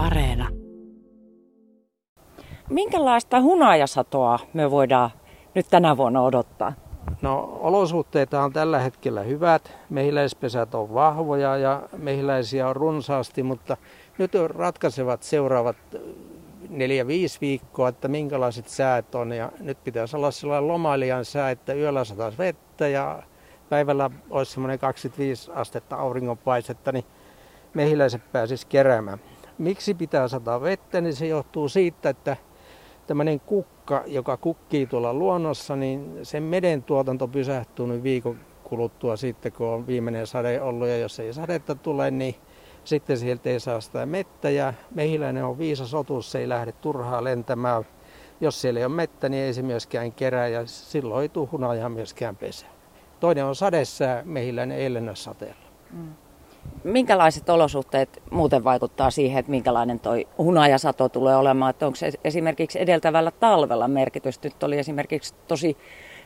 Areena. Minkälaista hunajasatoa me voidaan nyt tänä vuonna odottaa? No olosuhteita on tällä hetkellä hyvät. Mehiläispesät on vahvoja ja mehiläisiä on runsaasti, mutta nyt ratkaisevat seuraavat neljä, viisi viikkoa, että minkälaiset säät on. Ja nyt pitäisi olla sellainen lomailijan sää, että yöllä sataisi vettä ja päivällä olisi semmoinen 25 astetta auringonpaistetta, niin mehiläiset pääsisi keräämään. Miksi pitää sataa vettä, niin se johtuu siitä, että tämmöinen kukka, joka kukkii tuolla luonnossa, niin sen meden tuotanto pysähtyy nyt viikon kuluttua sitten, kun on viimeinen sade ollut. Ja jos ei sadetta tule, niin sitten sieltä ei saa sitä mettä. Ja mehiläinen on viisas otus, se ei lähde turhaa lentämään. Jos siellä ei ole mettä, niin ei se myöskään kerää ja silloin ei tule hunajaa myöskään pesää. Toinen on sadessa, mehiläinen ei lennä sateella. Mm. Minkälaiset olosuhteet muuten vaikuttaa siihen, että minkälainen toi hunajasato tulee olemaan? Että onko esimerkiksi edeltävällä talvella merkitystä? Nyt oli esimerkiksi tosi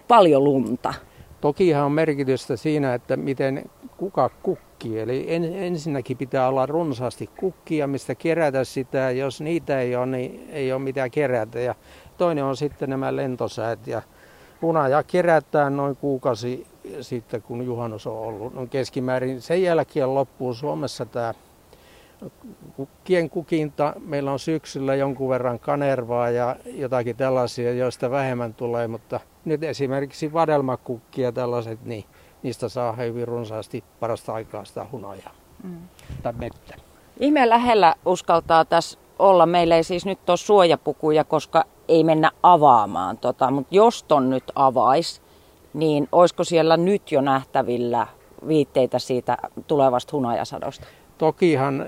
paljon lunta. Tokihan on merkitystä siinä, että miten kuka kukkii. Eli en, ensinnäkin pitää olla runsaasti kukkia, mistä kerätä sitä. Jos niitä ei ole, niin ei ole mitään kerätä. Ja toinen on sitten nämä lentosäät. Ja hunaja kerätään noin kuukausi sitten, kun juhannus on ollut. No keskimäärin sen jälkeen loppuu Suomessa tämä kukkien kukinta. Meillä on syksyllä jonkun verran kanervaa ja jotakin tällaisia, joista vähemmän tulee, mutta nyt esimerkiksi vadelmakukkia tällaiset, niin niistä saa hyvin runsaasti parasta aikaa sitä hunajaa mm. tai mettä. Ihmeen lähellä uskaltaa tässä olla. Meillä ei siis nyt ole suojapukuja, koska ei mennä avaamaan. Tota, mutta jos ton nyt avais, niin olisiko siellä nyt jo nähtävillä viitteitä siitä tulevasta hunajasadosta? Tokihan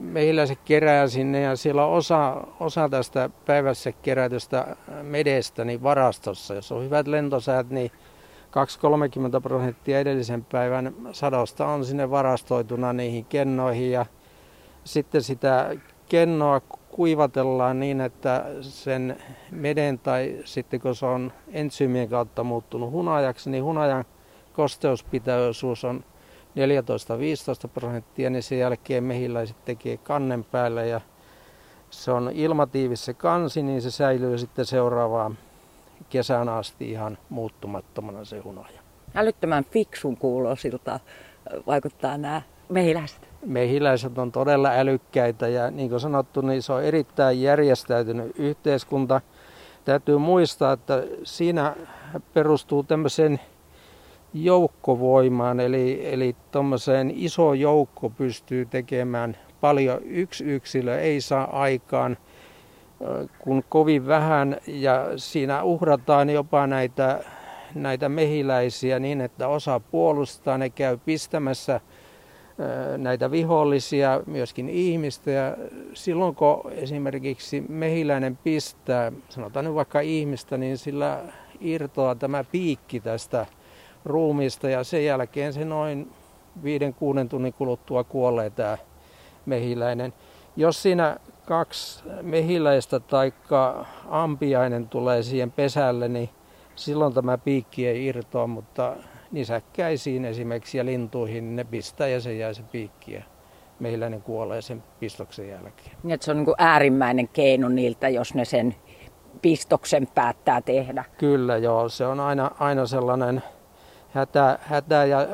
meillä se kerää sinne ja siellä on osa, osa tästä päivässä kerätystä medestä niin varastossa. Jos on hyvät lentosäät, niin 2-30 prosenttia edellisen päivän sadosta on sinne varastoituna niihin kennoihin ja sitten sitä kennoa kuivatellaan niin, että sen meden tai sitten kun se on entsyymien kautta muuttunut hunajaksi, niin hunajan kosteuspitävyys on 14-15 prosenttia, niin sen jälkeen mehiläiset tekee kannen päälle ja se on ilmatiivis se kansi, niin se säilyy sitten seuraavaan kesän asti ihan muuttumattomana se hunaja. Älyttömän fiksun kuulosilta vaikuttaa nämä mehiläiset mehiläiset on todella älykkäitä ja niin kuin sanottu, niin se on erittäin järjestäytynyt yhteiskunta. Täytyy muistaa, että siinä perustuu tämmöiseen joukkovoimaan, eli, eli tuommoiseen iso joukko pystyy tekemään paljon. Yksi yksilö ei saa aikaan kun kovin vähän ja siinä uhrataan jopa näitä, näitä mehiläisiä niin, että osa puolustaa, ne käy pistämässä näitä vihollisia, myöskin ihmistä. Ja silloin kun esimerkiksi mehiläinen pistää, sanotaan nyt vaikka ihmistä, niin sillä irtoaa tämä piikki tästä ruumista ja sen jälkeen se noin viiden, kuuden tunnin kuluttua kuolee tämä mehiläinen. Jos siinä kaksi mehiläistä tai ampiainen tulee siihen pesälle, niin silloin tämä piikki ei irtoa, mutta nisäkkäisiin esimerkiksi ja lintuihin, niin ne pistää ja se jää se piikki ja mehiläinen kuolee sen pistoksen jälkeen. Niin, että se on niin kuin äärimmäinen keino niiltä, jos ne sen pistoksen päättää tehdä. Kyllä joo, se on aina, aina sellainen hätä, hätä ja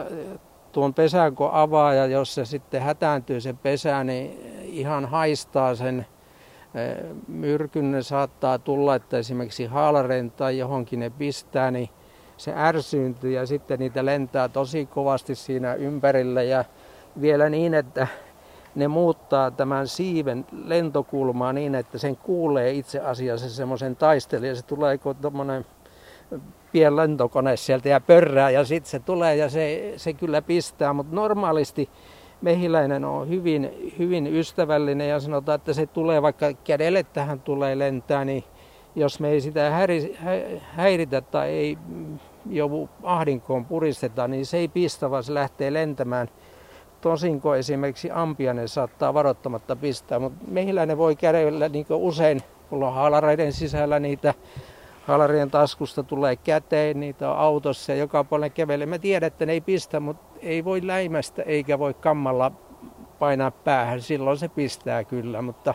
tuon pesän kun avaa ja jos se sitten hätääntyy se pesä, niin ihan haistaa sen myrkyn. Ne saattaa tulla, että esimerkiksi haalaren tai johonkin ne pistää, niin se ärsyyntyy ja sitten niitä lentää tosi kovasti siinä ympärillä ja vielä niin, että ne muuttaa tämän siiven lentokulmaa niin, että sen kuulee itse asiassa semmoisen taistelijan. Se tulee kuin tuommoinen pien lentokone sieltä ja pörrää ja sitten se tulee ja se, se kyllä pistää, mutta normaalisti mehiläinen on hyvin, hyvin ystävällinen ja sanotaan, että se tulee vaikka kädelle tähän tulee lentää, niin jos me ei sitä häiritä tai ei joku ahdinkoon puristeta, niin se ei pistä, vaan se lähtee lentämään. Tosinko esimerkiksi ampiainen saattaa varoittamatta pistää, mutta mehiläinen voi kädellä niin usein, mulla on haalareiden sisällä niitä, haalarien taskusta tulee käteen, niitä on autossa ja joka puolella kävelee. Mä tiedän, että ne ei pistä, mutta ei voi läimästä eikä voi kammalla painaa päähän, silloin se pistää kyllä, mutta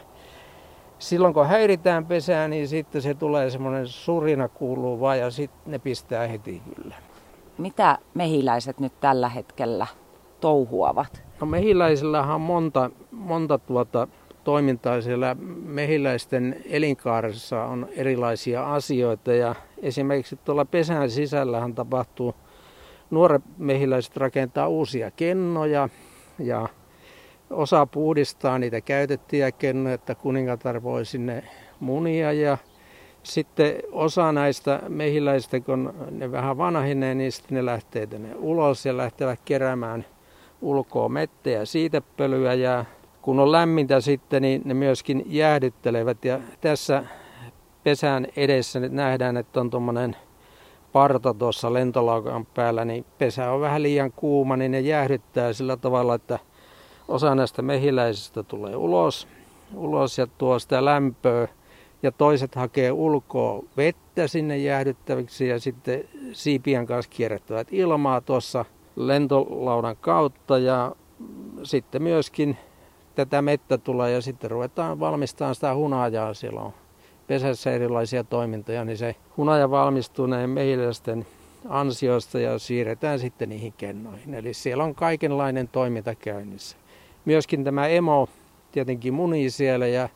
silloin kun häiritään pesää, niin sitten se tulee semmoinen surina kuuluu vaan ja sitten ne pistää heti kyllä. Mitä mehiläiset nyt tällä hetkellä touhuavat? No mehiläisillähän on monta, monta tuota toimintaa siellä mehiläisten elinkaaressa on erilaisia asioita ja esimerkiksi tuolla pesän sisällähän tapahtuu, nuoret mehiläiset rakentaa uusia kennoja ja osa puhdistaa niitä käytettyjä kennoja, että kuningatar voi sinne munia ja sitten osa näistä mehiläisistä, kun ne vähän vanhenee, niin sitten ne lähtee tänne ulos ja lähtevät keräämään ulkoa mettä ja siitepölyä ja kun on lämmintä sitten, niin ne myöskin jäähdyttelevät. Ja tässä pesän edessä nyt nähdään, että on tuommoinen parta tuossa lentolaukan päällä, niin pesä on vähän liian kuuma, niin ne jäähdyttää sillä tavalla, että osa näistä mehiläisistä tulee ulos, ulos ja tuo sitä lämpöä. Ja toiset hakee ulkoa vettä sinne jäähdyttäviksi ja sitten siipien kanssa kierrättävät ilmaa tuossa lentolaudan kautta ja sitten myöskin tätä mettä tulee ja sitten ruvetaan valmistamaan sitä hunajaa. Siellä on pesässä erilaisia toimintoja, niin se hunaja valmistuu näin mehiläisten ansiosta ja siirretään sitten niihin kennoihin. Eli siellä on kaikenlainen toiminta käynnissä. Myöskin tämä emo tietenkin munii siellä ja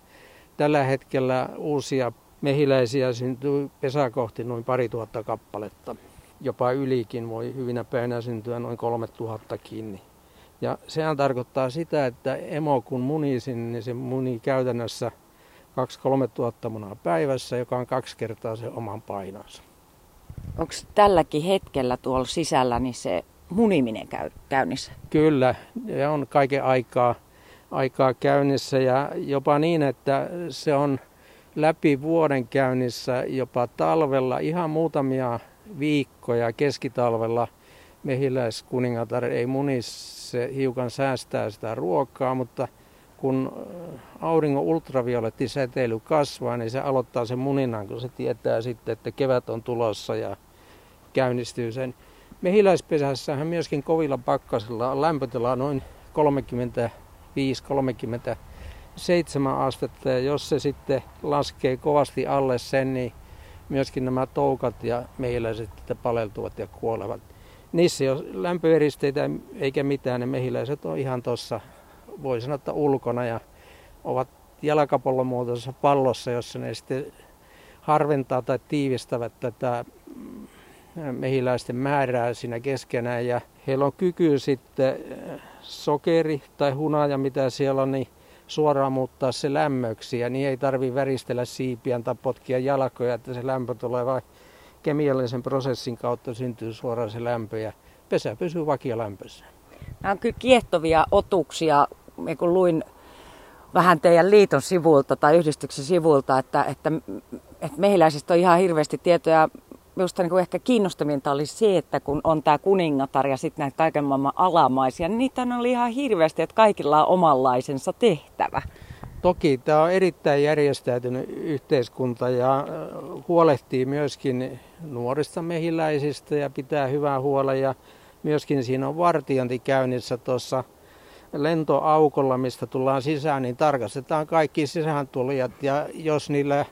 tällä hetkellä uusia mehiläisiä syntyy pesäkohti noin pari tuhatta kappaletta. Jopa ylikin voi hyvinä päinä syntyä noin kolme tuhatta kiinni. Ja sehän tarkoittaa sitä, että emo kun munii niin se munii käytännössä 2-3 tuhatta munaa päivässä, joka on kaksi kertaa se oman painonsa. Onko tälläkin hetkellä tuolla sisällä niin se muniminen käy, käynnissä? Kyllä, ja on kaiken aikaa, aikaa käynnissä ja jopa niin, että se on läpi vuoden käynnissä jopa talvella ihan muutamia viikkoja keskitalvella mehiläiskuningatar ei munis se hiukan säästää sitä ruokaa, mutta kun äh, auringon ultraviolettisäteily kasvaa, niin se aloittaa sen muninnan, kun se tietää sitten, että kevät on tulossa ja käynnistyy sen. Mehiläispesässähän myöskin kovilla pakkasilla on lämpötila noin 35-37 astetta ja jos se sitten laskee kovasti alle sen, niin myöskin nämä toukat ja mehiläiset paleltuvat ja kuolevat. Niissä ei ole lämpöeristeitä eikä mitään. Ne mehiläiset on ihan tuossa, voi sanoa, että ulkona ja ovat jalkapallon muotoisessa pallossa, jossa ne sitten harventaa tai tiivistävät tätä mm, mehiläisten määrää siinä keskenään. Ja heillä on kyky sitten äh, sokeri tai hunaja, mitä siellä on, niin suoraan muuttaa se lämmöksi. Ja niin ei tarvi väristellä siipiä tai potkia jalkoja, että se lämpö tulee vain kemiallisen prosessin kautta syntyy suoraan se lämpö ja pesä pysyy vakiolämpössä. Nämä on kyllä kiehtovia otuksia, kun luin vähän teidän liiton sivulta tai yhdistyksen sivulta, että, että, että mehiläisistä on ihan hirveästi tietoja. Minusta niin ehkä kiinnostavinta oli se, että kun on tämä kuningatar ja sitten näitä kaiken maailman alamaisia, niin niitä oli ihan hirveästi, että kaikilla on omanlaisensa tehtävä. Toki tämä on erittäin järjestäytynyt yhteiskunta ja huolehtii myöskin nuorista mehiläisistä ja pitää hyvää huolta. Ja myöskin siinä on vartiointi käynnissä tuossa lentoaukolla, mistä tullaan sisään, niin tarkastetaan kaikki sisääntulijat ja jos niillä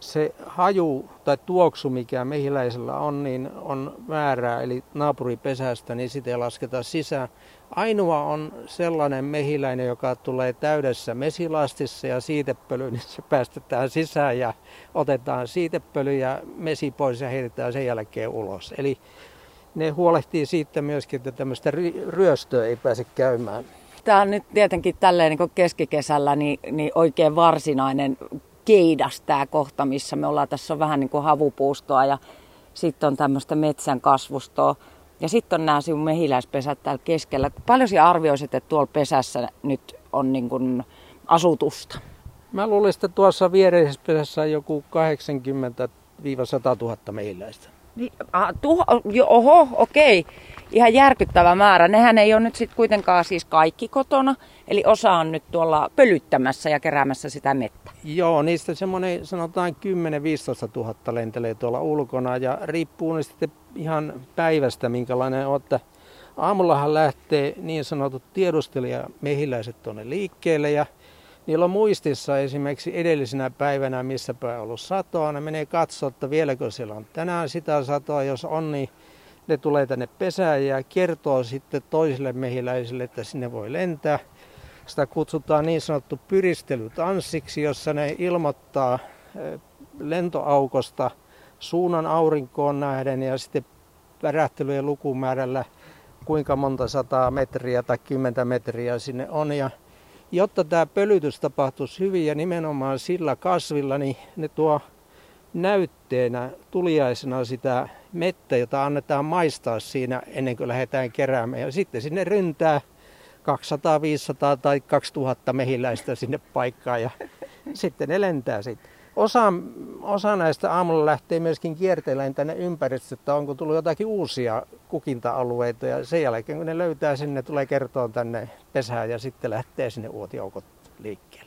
se haju tai tuoksu, mikä mehiläisellä on, niin on väärää, eli naapuripesästä, niin sitä ei lasketa sisään. Ainoa on sellainen mehiläinen, joka tulee täydessä mesilastissa ja siitepöly, niin se päästetään sisään ja otetaan siitepöly ja mesi pois ja heitetään sen jälkeen ulos. Eli ne huolehtii siitä myöskin, että tämmöistä ryöstöä ei pääse käymään. Tämä on nyt tietenkin tälleen niin keskikesällä niin, niin oikein varsinainen keidas tämä kohta, missä me ollaan. Tässä on vähän niin kuin havupuustoa ja sitten on tämmöistä metsän kasvustoa. Ja sitten on nämä sinun mehiläispesät täällä keskellä. Paljon sinä arvioisit, että tuolla pesässä nyt on niin kuin asutusta? Mä luulen, että tuossa viereisessä pesässä on joku 80 100 000 mehiläistä. Niin, ah, tuho, jo, oho, okei. Ihan järkyttävä määrä. Nehän ei ole nyt sitten kuitenkaan siis kaikki kotona. Eli osa on nyt tuolla pölyttämässä ja keräämässä sitä mettä. Joo, niistä semmoinen sanotaan 10-15 000 lentelee tuolla ulkona ja riippuu sitten ihan päivästä, minkälainen on. Että aamullahan lähtee niin sanotut tiedustelijamehiläiset tuonne liikkeelle ja Niillä on muistissa esimerkiksi edellisenä päivänä, missä päin on ollut satoa. Ne menee katsoa, että vieläkö siellä on tänään sitä satoa. Jos on, niin ne tulee tänne pesään ja kertoo sitten toisille mehiläisille, että sinne voi lentää. Sitä kutsutaan niin sanottu pyristelytanssiksi, jossa ne ilmoittaa eh, lentoaukosta suunnan aurinkoon nähden ja sitten värähtelyjen lukumäärällä kuinka monta sataa metriä tai kymmentä metriä sinne on. Ja jotta tämä pölytys tapahtuisi hyvin ja nimenomaan sillä kasvilla, niin ne tuo näytteenä tuliaisena sitä mettä, jota annetaan maistaa siinä ennen kuin lähdetään keräämään. Ja sitten sinne ryntää 200, 500 tai 2000 mehiläistä sinne paikkaan ja sitten ne lentää sitten. Osa, osa näistä aamulla lähtee myöskin kiertelemään tänne ympäristöön, että onko tullut jotakin uusia kukinta-alueita. Ja sen jälkeen kun ne löytää sinne, tulee kertoon tänne pesään ja sitten lähtee sinne uotioukot liikkeelle.